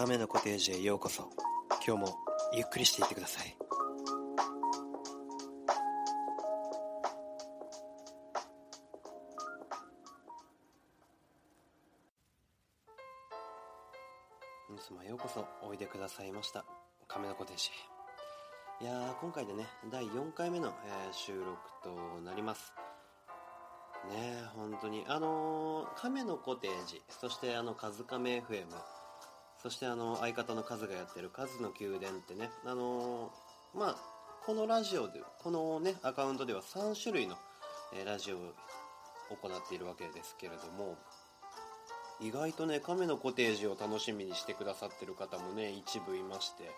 亀のコテージへようこそ。今日もゆっくりしていってください。皆様ようこそおいでくださいました。亀のコテージいや今回でね第4回目の、えー収録となります。ねえ本当に。あのー亀のコテージそしてあのカズカメ FM そしてあの相方のカズがやってるカズの宮殿ってねあのーまあこのラジオでこのねアカウントでは3種類の、えーラジオを行っているわけですけれども意外とね亀のコテージを楽しみにしてくださってる方もね一部いまして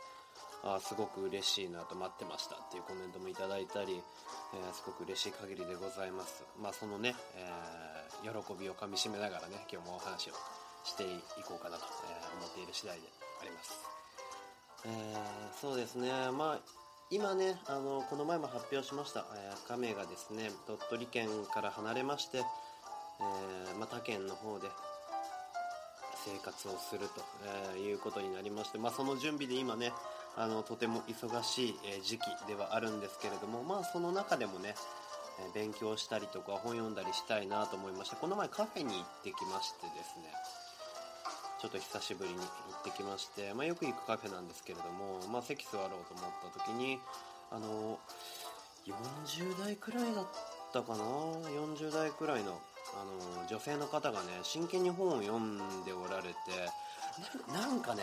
あーすごく嬉しいなと待ってましたっていうコメントもいただいたり、えーすごく嬉しい限りでございます。まあそのね、えー喜びをかみしめながらね今日もお話をしていこうかなと、え思っている次第であります。えーそうですね。まあ今ねあのこの前も発表しました、えー亀がですね鳥取県から離れまして、えーまあ、他県の方で生活をすると、えいうことになりまして、まあ、その準備で今ねあのとても忙しい、え時期ではあるんですけれども、まあ、その中でもね、え勉強したりとか本読んだりしたいなと思いましてこの前カフェに行ってきましてですね。ちょっと久しぶりに行ってきまして、まあ、よく行くカフェなんですけれども、まあ、席座ろうと思った時にあの40代くらいだったかな？40代くらいのあの女性の方がね真剣に本を読んでおられてなんかね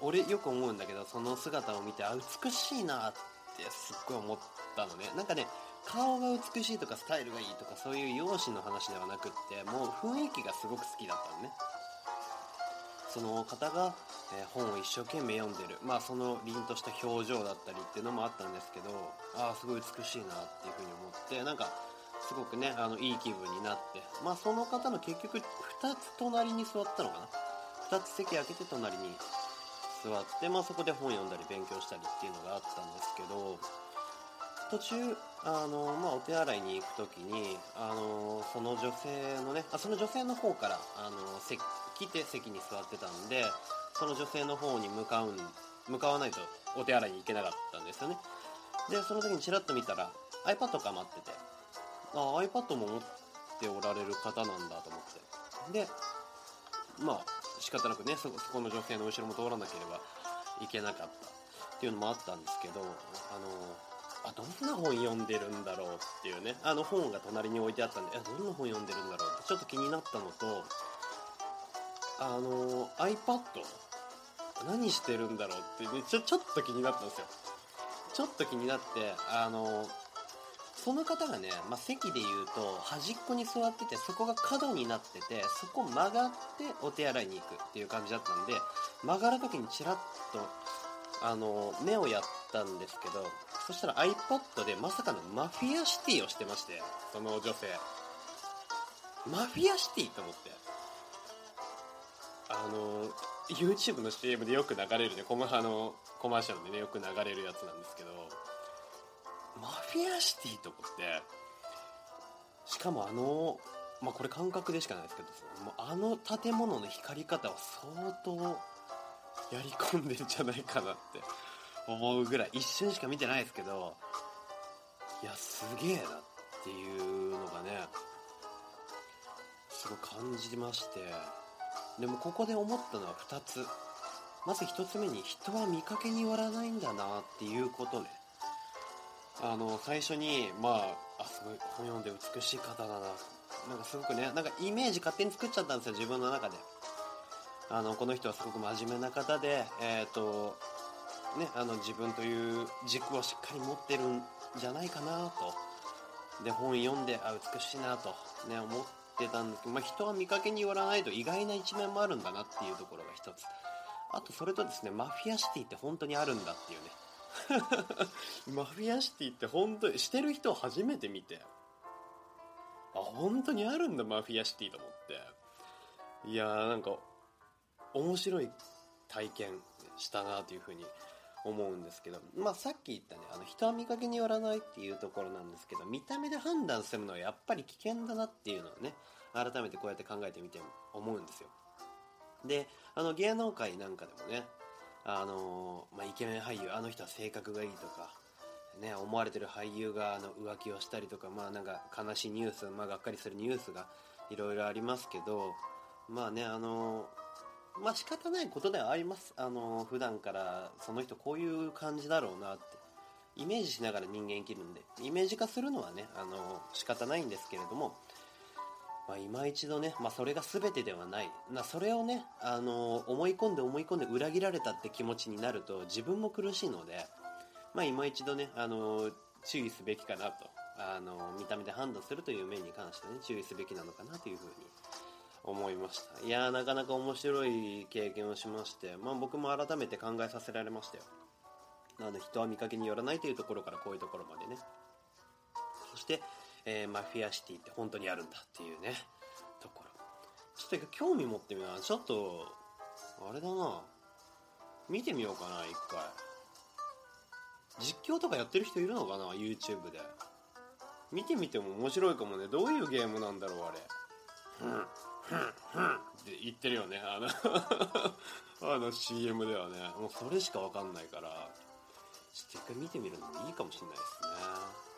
俺よく思うんだけどその姿を見てあ美しいなってすっごい思ったのね。なんかね顔が美しいとかスタイルがいいとかそういう容姿の話ではなくってもう雰囲気がすごく好きだったのね。その方が、えー本を一生懸命読んでる。まあその凛とした表情だったりっていうのもあったんですけどああすごい美しいなっていうふうに思ってなんかすごくねあのいい気分になって。まあその方の結局2つ隣に座ったのかな？2つ席開けて隣に座って、まあ、そこで本読んだり勉強したりっていうのがあったんですけど途中あの、まあ、お手洗いに行く時にあのその女性のねあその女性の方からあの席来て席に座ってたんでその女性の方に向かうん向かわないとお手洗いに行けなかったんですよね。でその時にちらっと見たら iPad が待っててあ iPad も持っておられる方なんだと思って。でまあ仕方なくねそそこの女性の後ろも通らなければいけなかったっていうのもあったんですけどあのあどんな本読んでるんだろうっていうね。あの本が隣に置いてあったんでどんな本読んでるんだろうってちょっと気になったのとあの iPad 何してるんだろうって、ね、ちょちょっと気になったんですよ。ちょっと気になってあのその方がね、まあ、席で言うと端っこに座っててそこが角になっててそこ曲がってお手洗いに行くっていう感じだったんで曲がる時にちらっとあの目をやったんですけどそしたら iPad でまさかのマフィアシティをしてましてその女性。マフィアシティと思って。あの YouTube の CM でよく流れるねコマあのコマーシャルでねよく流れるやつなんですけどマフィアシティと思って。しかもあのまあこれ感覚でしかないですけどもうあの建物の光り方は相当やり込んでんじゃないかなって。思うぐらい一瞬しか見てないですけどいやすげえなっていうのがねすごい感じましてでもここで思ったのは2つ。まず1つ目に人は見かけによらないんだなっていうことね。あの最初にまああすごい本読んで美しい方だな。なんかすごくねなんかイメージ勝手に作っちゃったんですよ自分の中で。あのこの人はすごく真面目な方でえっ、とねあの自分という軸をしっかり持ってるんじゃないかなと。で本読んであ美しいなとね思ってたんですけど、まあ、人は見かけによらないと意外な一面もあるんだなっていうところが一つ。あとそれとですねマフィアシティって本当にあるんだっていうね。マフィアシティって本当にしてる人を初めて見て。あ本当にあるんだマフィアシティと思って。いやーなんか面白い体験したなというふうに思うんですけど、まあ、さっき言ったねあの人は見かけによらないっていうところなんですけど見た目で判断するのはやっぱり危険だなっていうのをね改めてこうやって考えてみて思うんですよ。であの芸能界なんかでもねあの、まあ、イケメン俳優あの人は性格がいいとか、ね、思われてる俳優があの浮気をしたりとか、まあ、なんか悲しいニュース、まあ、がっかりするニュースがいろいろありますけどまあねあのまあ仕方ないことではあります。あの普段からその人こういう感じだろうなって。イメージしながら人間生きるんで。イメージ化するのはねあの仕方ないんですけれども。まあ、今一度ね、まあ、それが全てではない、まあ、それをね、あの思い込んで思い込んで裏切られたって気持ちになると自分も苦しいので、まあ、今一度ね、あの注意すべきかなと、あの見た目で判断するという面に関してね注意すべきなのかなというふうに思いましたいやーなかなか面白い経験をしまして、まあ、僕も改めて考えさせられましたよなので人は見かけによらないというところからこういうところまでねそしてえー、マフィアシティって本当にあるんだっていうね、ところ。ちょっと興味持ってみな。ちょっと、あれだな。見てみようかな、一回。実況とかやってる人いるのかな ?YouTube で。見てみても面白いかもね。どういうゲームなんだろう、あれ。ふん、ふん、ふんって言ってるよね。あの あの CM ではね。もうそれしかわかんないから、ちょっと一回見てみるのもいいかもしれないですね。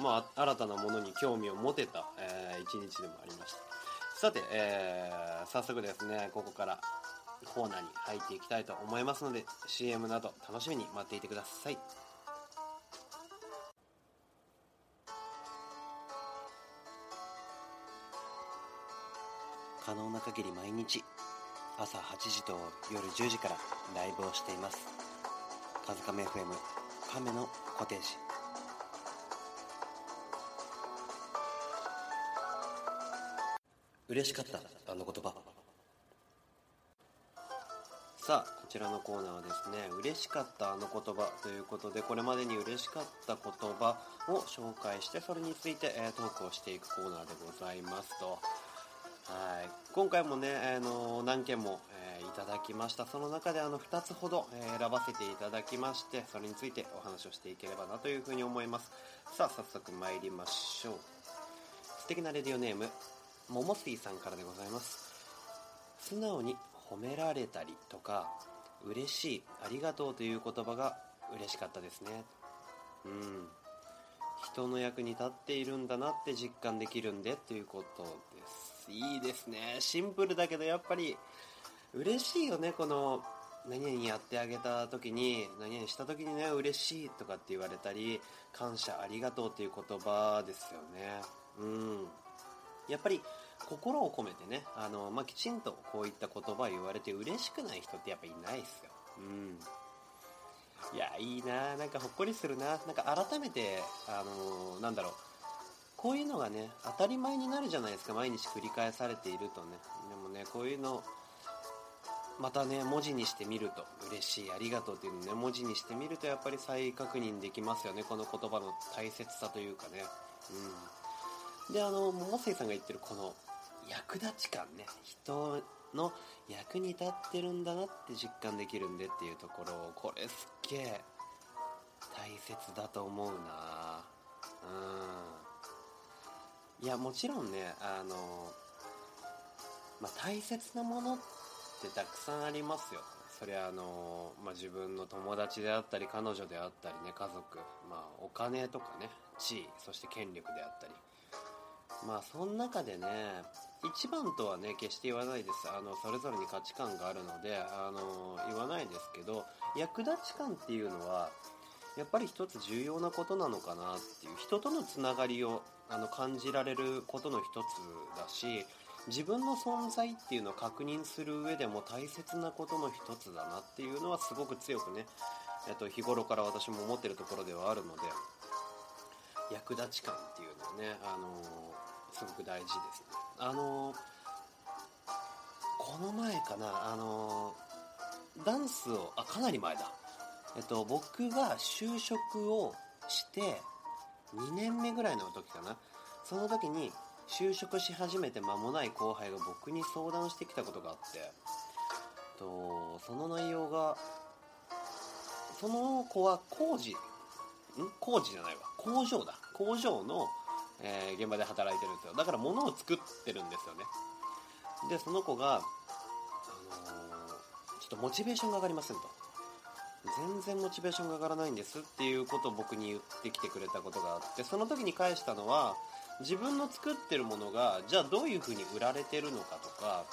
まあ、新たなものに興味を持てた、えー、一日でもありましたさて、えー、早速ですねここからコーナーに入っていきたいと思いますので CM など楽しみに待っていてください可能な限り毎日朝8時と夜10時からライブをしています「カズカメ FM 亀のコテージ」嬉しかったあの言葉。さあこちらのコーナーはですね嬉しかったあの言葉ということでこれまでに嬉しかった言葉を紹介してそれについて、えー、トークをしていくコーナーでございますと。はい。今回もね、あの何件も、えー、いただきました。その中であの2つほど、えー、選ばせていただきましてそれについてお話をしていければなというふうに思います。さあ早速参りましょう。素敵なレディオネームももすいさんからでございます。素直に褒められたりとか嬉しいありがとうという言葉が嬉しかったですね。うん。人の役に立っているんだなって実感できるんでっていうことです。いいですねシンプルだけどやっぱり嬉しいよねこの何々やってあげた時に何々した時にね嬉しいとかって言われたり感謝ありがとうっていう言葉ですよねうんやっぱり心を込めてね、あの、まあ、きちんとこういった言葉を言われて嬉しくない人ってやっぱいないっすよ。うん。いや、いいななんかほっこりするななんか改めて、あのー、なんだろう。こういうのがね、当たり前になるじゃないですか。毎日繰り返されているとね。でもね、こういうの、またね、文字にしてみると、嬉しい、ありがとうっていうのね、文字にしてみるとやっぱり再確認できますよね。この言葉の大切さというかね。うん。で、あの、桃瀬さんが言ってるこの、役立ち感ね人の役に立ってるんだなって実感できるんでっていうところをこれすっげえ大切だと思うなうんいやもちろんねあのまあ、大切なものってたくさんありますよ。それはあの、まあ、自分の友達であったり彼女であったりね家族、まあ、お金とかね地位そして権力であったり。まあその中でね一番とはね決して言わないです。あのそれぞれに価値観があるのであの言わないですけど役立ち感っていうのはやっぱり一つ重要なことなのかなっていう人とのつながりをあの感じられることの一つだし自分の存在っていうのを確認する上でも大切なことの一つだなっていうのはすごく強くね、えっと、日頃から私も思ってるところではあるので役立ち感っていうのをね、あのー、すごく大事ですね。あのー、この前かな、あのー、ダンスを、あ、かなり前だ。えっと、僕が就職をして2年目ぐらいの時かな。その時に就職し始めて間もない後輩が僕に相談してきたことがあって、とその内容が、その子は工事、ん？工事じゃないわ。工場だ。工場の、えー、現場で働いてるんですよだから物を作ってるんですよねでその子があのちょっとモチベーションが上がりませんと全然モチベーションが上がらないんですっていうことを僕に言ってきてくれたことがあってその時に返したのは自分の作ってるものがじゃあどういうふうに売られてるのかとか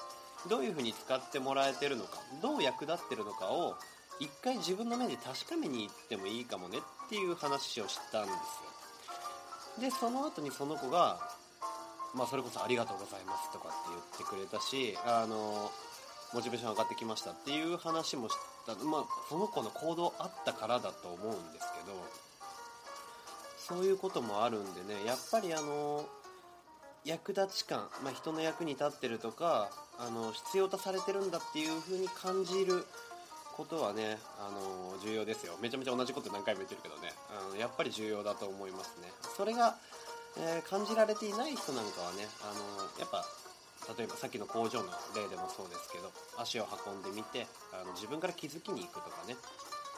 どういうふうに使ってもらえてるのかどう役立ってるのかを一回自分の目で確かめに行ってもいいかもねっていう話をしたんですよ。でその後にその子がまあ、それこそありがとうございますとかって言ってくれたしあのモチベーション上がってきましたっていう話もしてた、まあ、その子の行動あったからだと思うんですけどそういうこともあるんでねやっぱりあの役立ち感、まあ、人の役に立ってるとかあの必要とされてるんだっていう風に感じることはね、あの重要ですよ。めちゃめちゃ同じこと何回も言ってるけどね。あのやっぱり重要だと思いますね。それがえー、感じられていない人なんかはね、あのやっぱ例えばさっきの工場の例でもそうですけど足を運んでみてあの自分から気づきに行くとかね。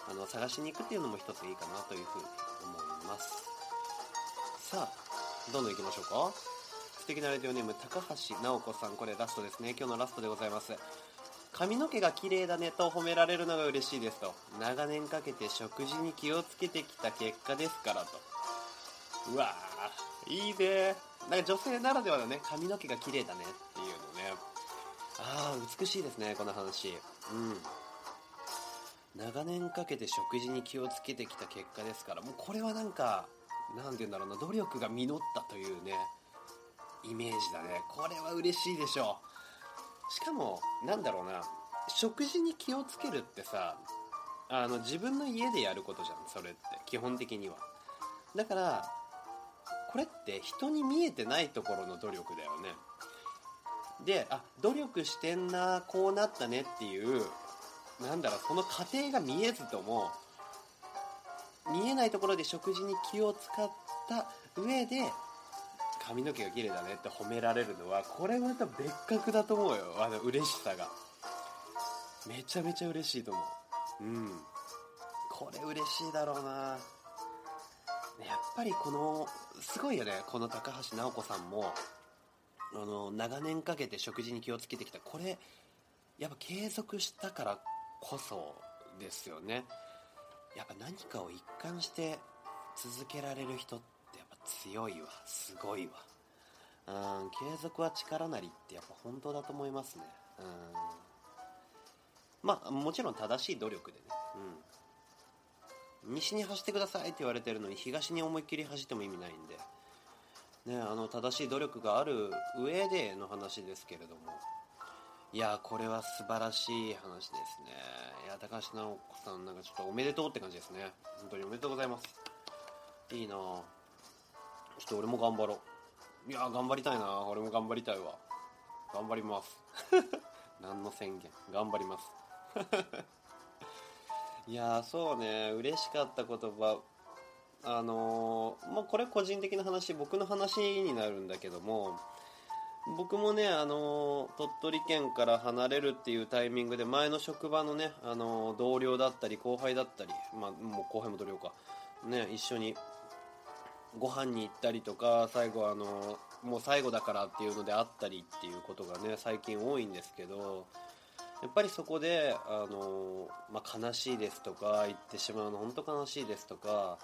あの探しに行くっていうのも一ついいかなというふうに思います。さあどんどん行きましょうか。素敵なラディオネーム高橋直子さん。これラストですね。今日のラストでございます。髪の毛が綺麗だねと褒められるのが嬉しいですと。長年かけて食事に気をつけてきた結果ですからと。うわいいね。なんか女性ならではのね髪の毛が綺麗だね。ああ美しいですねこの話。うん。長年かけて食事に気をつけてきた結果ですからもうこれはなんか何て言うんだろうな努力が実ったというねイメージだね。これは嬉しいでしょう。しかもなんだろうな食事に気をつけるってさあの自分の家でやることじゃんそれって基本的には。だからこれって人に見えてないところの努力だよね。であ努力してんなこうなったねっていうなんだろうその過程が見えずとも見えないところで食事に気を使った上で髪の毛が綺麗だねって褒められるのはこれまた別格だと思うよ。あの嬉しさが。めちゃめちゃ嬉しいと思う。うん。これ嬉しいだろうな。やっぱりこのすごいよねこの高橋尚子さんも。あの長年かけて食事に気をつけてきた。これやっぱ継続したからこそですよね。やっぱ何かを一貫して続けられる人ってやっぱ強いわ。すごいわ。うん継続は力なりってやっぱ本当だと思いますね。うん。まあもちろん正しい努力でね。うん。西に走ってくださいって言われてるのに東に思いっきり走っても意味ないんで、ね、あの正しい努力がある上での話ですけれども。いやこれは素晴らしい話ですね。いや高橋直子さんなんかちょっとおめでとうって感じですね。本当におめでとうございます。いいなちょっと俺も頑張ろう。いや頑張りたいな俺も頑張りたいわ。頑張ります。何の宣言。頑張ります。いやそうね。嬉しかった言葉。あのー、もうこれ個人的な話僕の話になるんだけども僕もね、あのー、鳥取県から離れるっていうタイミングで前の職場のね、あのー、同僚だったり後輩だったり、まあ、もう後輩も同僚か、ね、一緒にご飯に行ったりとか最後あのもう最後だからっていうのであったりっていうことがね最近多いんですけどやっぱりそこで、あのまあ、悲しいですとか言ってしまうの本当悲しいですとか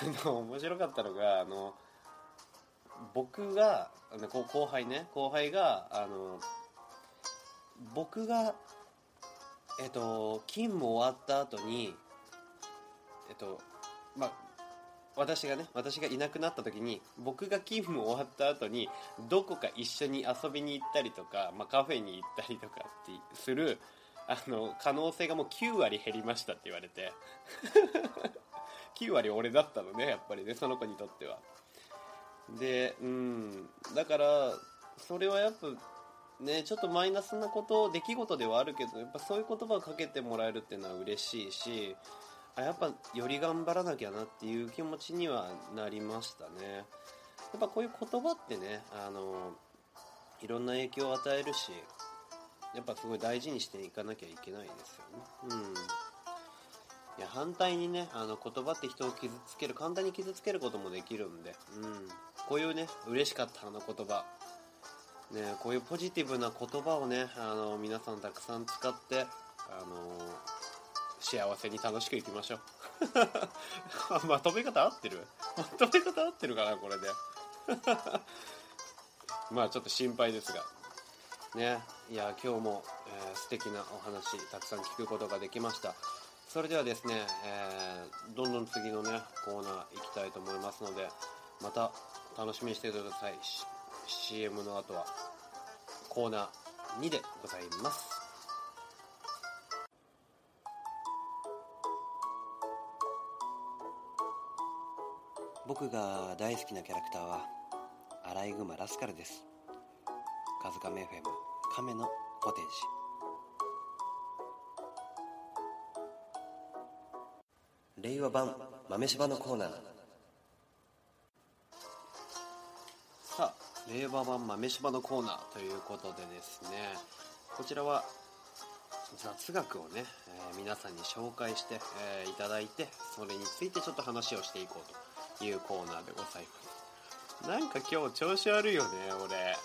あの面白かったのがあの僕があの後輩ね後輩があの僕がえっと勤務終わった後にえっとまあ私がね私がいなくなった時に僕が勤務終わった後にどこか一緒に遊びに行ったりとか、まあ、カフェに行ったりとかってするあの可能性がもう9割減りましたって言われて。9割俺だったのねやっぱりねその子にとっては。でうんだからそれはやっぱねちょっとマイナスなこと出来事ではあるけどやっぱそういう言葉をかけてもらえるっていうのは嬉しいしあやっぱより頑張らなきゃなっていう気持ちにはなりましたね。やっぱこういう言葉ってねあのいろんな影響を与えるしやっぱすごい大事にしていかなきゃいけないですよね。うん。いや反対にねあの言葉って人を傷つける簡単に傷つけることもできるんで、うん、こういうね嬉しかったあの言葉。ね、こういうポジティブな言葉をねあの皆さんたくさん使ってあの幸せに楽しくいきましょう。まとめ方合ってる？まとめ方合ってるかなこれで。まあちょっと心配ですが。ねいや今日も、えー、素敵なお話たくさん聞くことができました。それではですね、えー、どんどん次のねコーナー行きたいと思いますのでまた楽しみにしてください。CM の後はコーナー2でございます。僕が大好きなキャラクターはアライグマラスカルです。カズカメ FM 亀のコテージ令和版豆柴のコーナー。さあ令和版豆柴のコーナーということでですねこちらは雑学をね、えー、皆さんに紹介して、えー、いただいてそれについてちょっと話をしていこうというコーナーでございます。なんか今日調子悪いよね俺。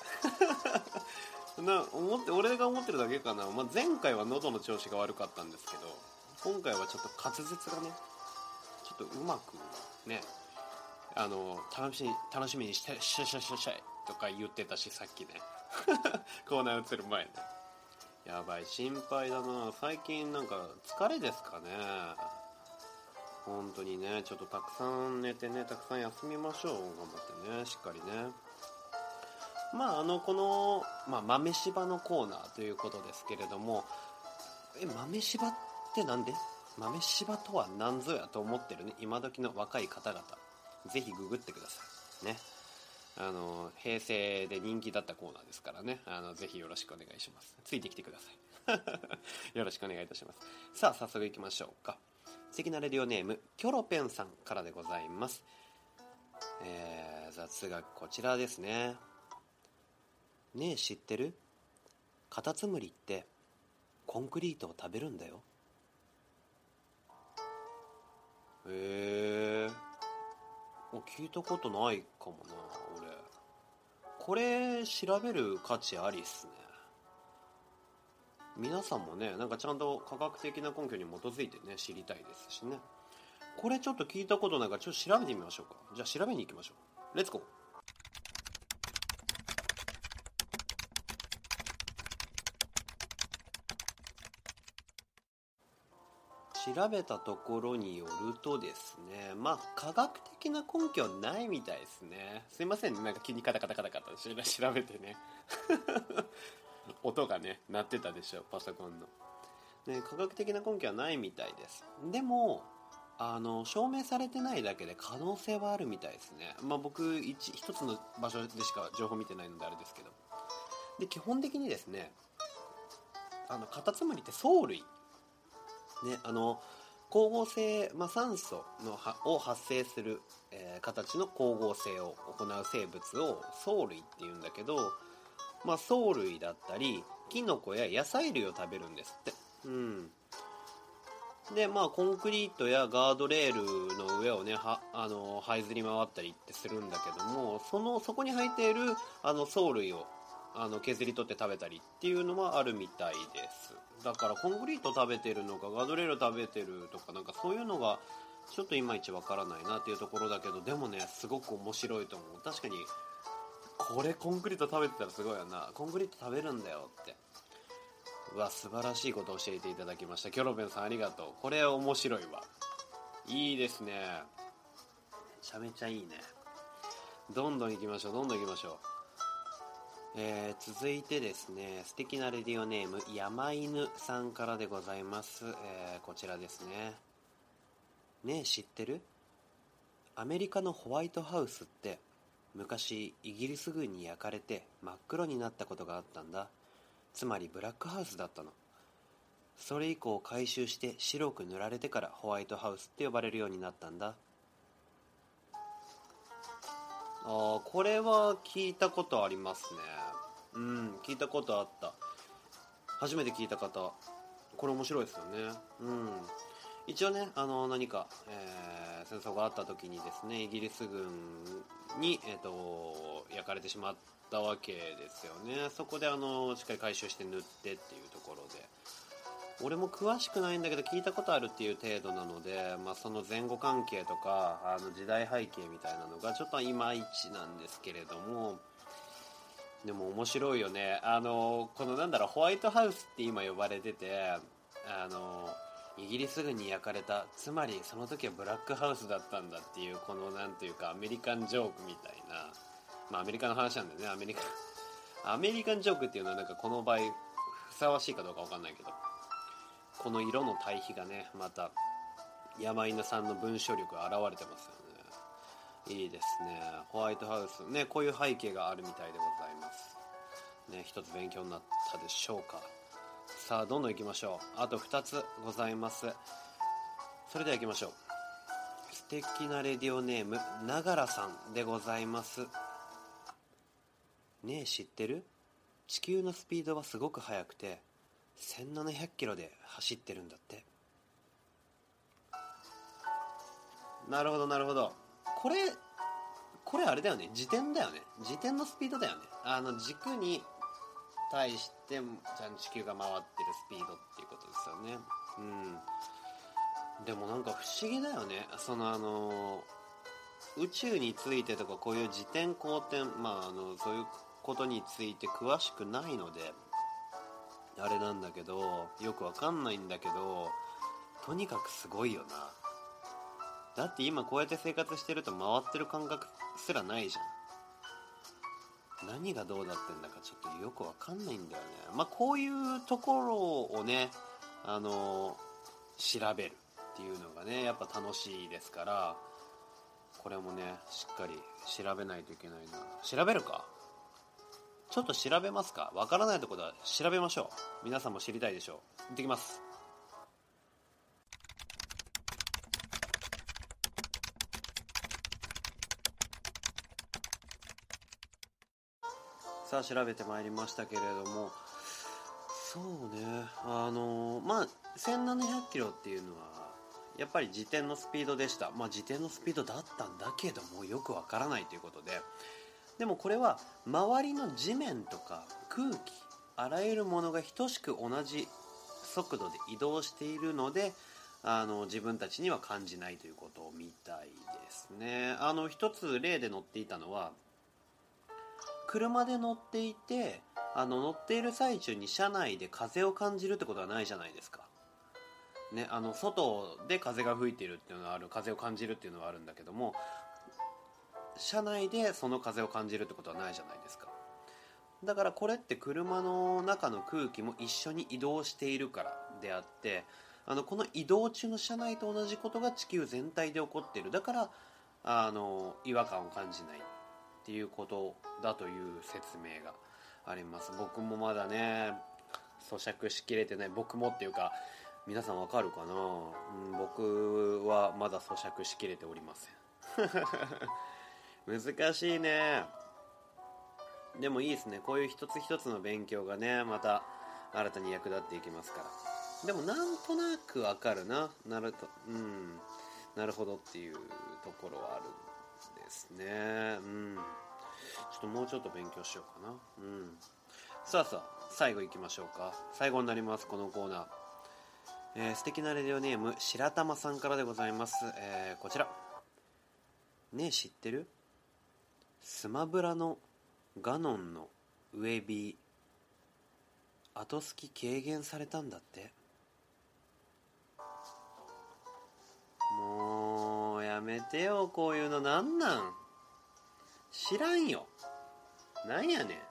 な思って俺が思ってるだけかな、まあ、前回は喉の調子が悪かったんですけど今回はちょっと滑舌がねとうまくねあの楽しみ楽しみにしてシャシャシャシャとか言ってたしさっきねコーナー映る前ねやばい心配だな最近なんか疲れですかね本当にねちょっとたくさん寝てねたくさん休みましょう頑張ってねしっかりねまああのこの、まあ、豆柴のコーナーということですけれどもえ豆柴ってなんで豆柴とは何ぞやと思ってるね今時の若い方々。ぜひググってくださいね。あの平成で人気だったコーナーですからね。あのぜひよろしくお願いします。ついてきてください。よろしくお願いいたします。さあ早速いきましょうか。素敵なレディオネームキョロペンさんからでございます、えー、雑学こちらですね。ねえ知ってる？カタツムリってコンクリートを食べるんだよ。へえ聞いたことないかもな俺。これ調べる価値ありっすね。皆さんもねなんかちゃんと科学的な根拠に基づいてね知りたいですしね。これちょっと聞いたことないからちょっと調べてみましょうか。じゃあ調べに行きましょう。レッツゴー調べたところによるとですねまあ科学的な根拠はないみたいですね。すいませんね。なんか気にカタカタカタカタ 調べてね。音がね鳴ってたでしょパソコンの、ね、科学的な根拠はないみたいです。でもあの証明されてないだけで可能性はあるみたいですね。まあ僕一一つの場所でしか情報見てないのであれですけど。で基本的にですねあのカタツムリって藻類ねあの光合成、まあ、酸素のを発生する、えー、形の光合成を行う生物を藻類っていうんだけどまあ、藻類だったりキノコや野菜類を食べるんですって。うん。でまあコンクリートやガードレールの上をねはあの這いずり回ったりってするんだけどもそのそこに生えているあの藻類をあの削り取って食べたりっていうのはあるみたいです。だからコンクリート食べてるのかガードレール食べてるとかなんかそういうのがちょっといまいちわからないなっていうところだけどでもねすごく面白いと思う。確かにこれコンクリート食べてたらすごいよな。コンクリート食べるんだよって。うわ素晴らしいことを教えていただきました。キョロベンさんありがとう。これ面白いわ。いいですね。めちゃめちゃいいね。どんどん行きましょうどんどん行きましょう。えー、続いてですね素敵なレディオネーム山犬さんからでございます、えー、こちらですね。ねえ知ってる？アメリカのホワイトハウスって昔イギリス軍に焼かれて真っ黒になったことがあったんだ。つまりブラックハウスだったの。それ以降回収して白く塗られてからホワイトハウスって呼ばれるようになったんだ。あこれは聞いたことありますね。うん聞いたことあった。初めて聞いた方これ面白いですよね。うん。一応ねあの何か、えー、戦争があった時にですねイギリス軍に、えーと、焼かれてしまったわけですよね。そこであのしっかり回収して塗ってっていうところで。俺も詳しくないんだけど聞いたことあるっていう程度なので、まあ、その前後関係とかあの時代背景みたいなのがちょっといまいちなんですけれどもでも面白いよね。あのこのなんだろうホワイトハウスって今呼ばれててあのイギリス軍に焼かれたつまりその時はブラックハウスだったんだっていうこのなんというかアメリカンジョークみたいなまあアメリカの話なんだよねアメリカ。アメリカンジョークっていうのはなんかこの場合ふさわしいかどうかわかんないけどこの色の対比がねまた山犬さんの文章力が現れてますよね。いいですね。ホワイトハウスねこういう背景があるみたいでございます。ね一つ勉強になったでしょうか。さあどんどん行きましょう。あと2つございます。それでは行きましょう。素敵なレディオネームながらさんでございます。ねえ知ってる？地球のスピードはすごく速くて1700キロで走ってるんだって。なるほどなるほど。これこれあれだよね。自転だよね。自転のスピードだよね。あの軸に対してちゃん地球が回ってるスピードっていうことですよね。うん。でもなんか不思議だよね。そのあの宇宙についてとかこういう自転公転まああのそういうことについて詳しくないのであれなんだけどよくわかんないんだけどとにかくすごいよな。だって今こうやって生活してると回ってる感覚すらないじゃん。何がどうなってんだかちょっとよくわかんないんだよね。まあこういうところをねあの調べるっていうのがねやっぱ楽しいですからこれもねしっかり調べないといけないな。調べるか？ちょっと調べますか？わからないところは調べましょう。皆さんも知りたいでしょう。行ってきます。さあ調べてまいりましたけれども。そうね。あのまあ1700キロっていうのはやっぱり自転のスピードでした。まあ自転のスピードだったんだけどもよくわからないということで。でもこれは周りの地面とか空気あらゆるものが等しく同じ速度で移動しているのであの自分たちには感じないということみたいですね。あの一つ例で乗っていたのは車で乗っていてあの乗っている最中に車内で風を感じるってことはないじゃないですか。ね、あの外で風が吹いてるっていうのはある風を感じるっていうのはあるんだけども車内でその風を感じるってことはないじゃないですか。だからこれって車の中の空気も一緒に移動しているからであってあのこの移動中の車内と同じことが地球全体で起こっている。だからあの違和感を感じないっていうことだという説明があります。僕もまだね咀嚼しきれてない。僕もっていうか皆さんわかるかな、うん、僕はまだ咀嚼しきれておりません。難しいね。でもいいですね。こういう一つ一つの勉強がねまた新たに役立っていきますから。でもなんとなくわかるな。なるとうん。なるほどっていうところはあるんですね。うん。ちょっともうちょっと勉強しようかな。うん。さあさあ最後いきましょうか。最後になりますこのコーナー。えー、素敵なレディオネーム白玉さんからでございます、えー、こちら。ねえ知ってる？スマブラのガノンのウェビー後すき軽減されたんだって。もうやめてよこういうのなんなん。知らんよ。なんやね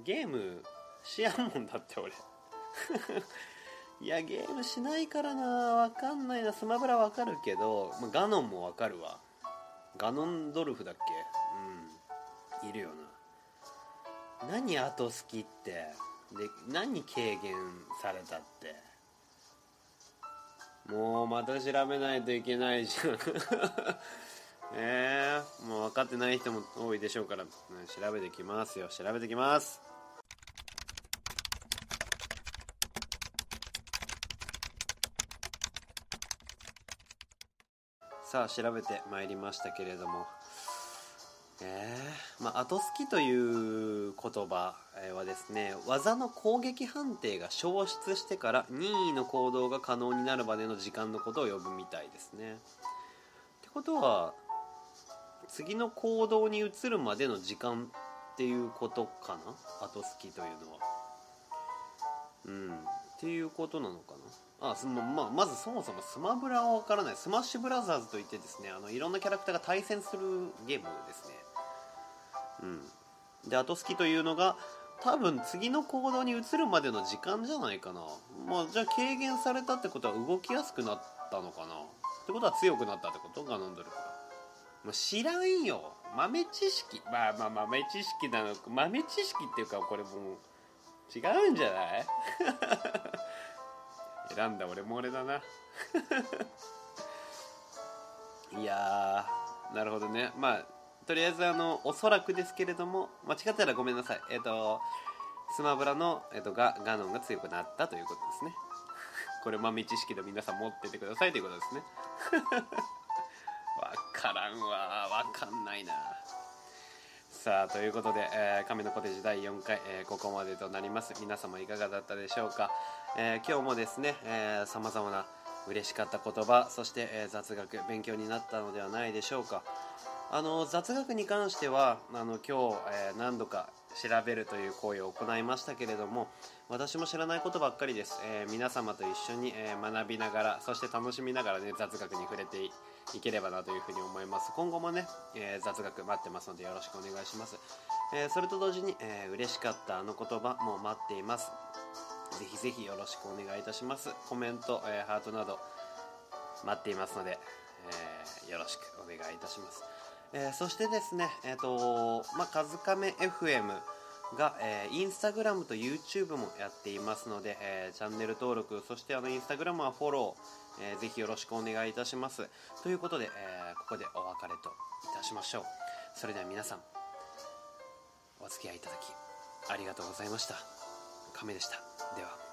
ん。ゲームしやんもんだって俺。いやゲームしないからな。わかんないな。スマブラわかるけど、まあ、ガノンもわかるわ。ガノンドルフだっけいるよな。何後好きって？で何軽減されたって？もうまた調べないといけないじゃん。え えー、もう分かってない人も多いでしょうから、調べてきますよ。調べてきます。さあ調べてまいりましたけれども。えー、まあ、後好きという言葉はですね技の攻撃判定が消失してから任意の行動が可能になるまでの時間のことを呼ぶみたいですね。ってことは次の行動に移るまでの時間っていうことかな？後隙というのは。うん。っていうことなのかな？あその、まあ、まずそもそもスマブラは分からない。スマッシュブラザーズといってですねあのいろんなキャラクターが対戦するゲームですね。うん。で後好きというのが多分次の行動に移るまでの時間じゃないかな。まあじゃあ軽減されたってことは動きやすくなったのかな。ってことは強くなったってこと？ガノンドルフがもう知らんよ。豆知識。まあまあ豆知識なの豆知識っていうかこれもう違うんじゃない？選んだ俺も俺だな。いやなるほどね。まあとりあえずあのおそらくですけれども間違ったらごめんなさい。えっ、ー、とスマブラの、えーと、ガガノンが強くなったということですね。これ豆知識の皆さん持っててくださいということですね。わからんわ。わかんないな。さあということで、えー、亀のコテージ第4回、えー、ここまでとなります。皆様いかがだったでしょうか、えー、今日もですねさまざまな嬉しかった言葉そして、えー、雑学勉強になったのではないでしょうか。あの雑学に関してはあの今日、えー、何度か調べるという行為を行いましたけれども私も知らないことばっかりです、えー、皆様と一緒に、えー、学びながらそして楽しみながらね雑学に触れていければなというふうに思います。今後もね、えー、雑学待ってますのでよろしくお願いします、えそれと同時に、えー、嬉しかったあの言葉も待っています。ぜひぜひよろしくお願いいたします。コメント、えハートなど待っていますので、えよろしくお願いいたします。えー、そしてですね、えっ、ー、と、まあ、カズカメ FM が、えー、インスタグラムと YouTube もやっていますので、えー、チャンネル登録、そしてあのインスタグラムはフォロー、えー、ぜひよろしくお願いいたします。ということで、えー、ここでお別れといたしましょう。それでは皆さん、お付き合いいただき、ありがとうございました。亀でした。では。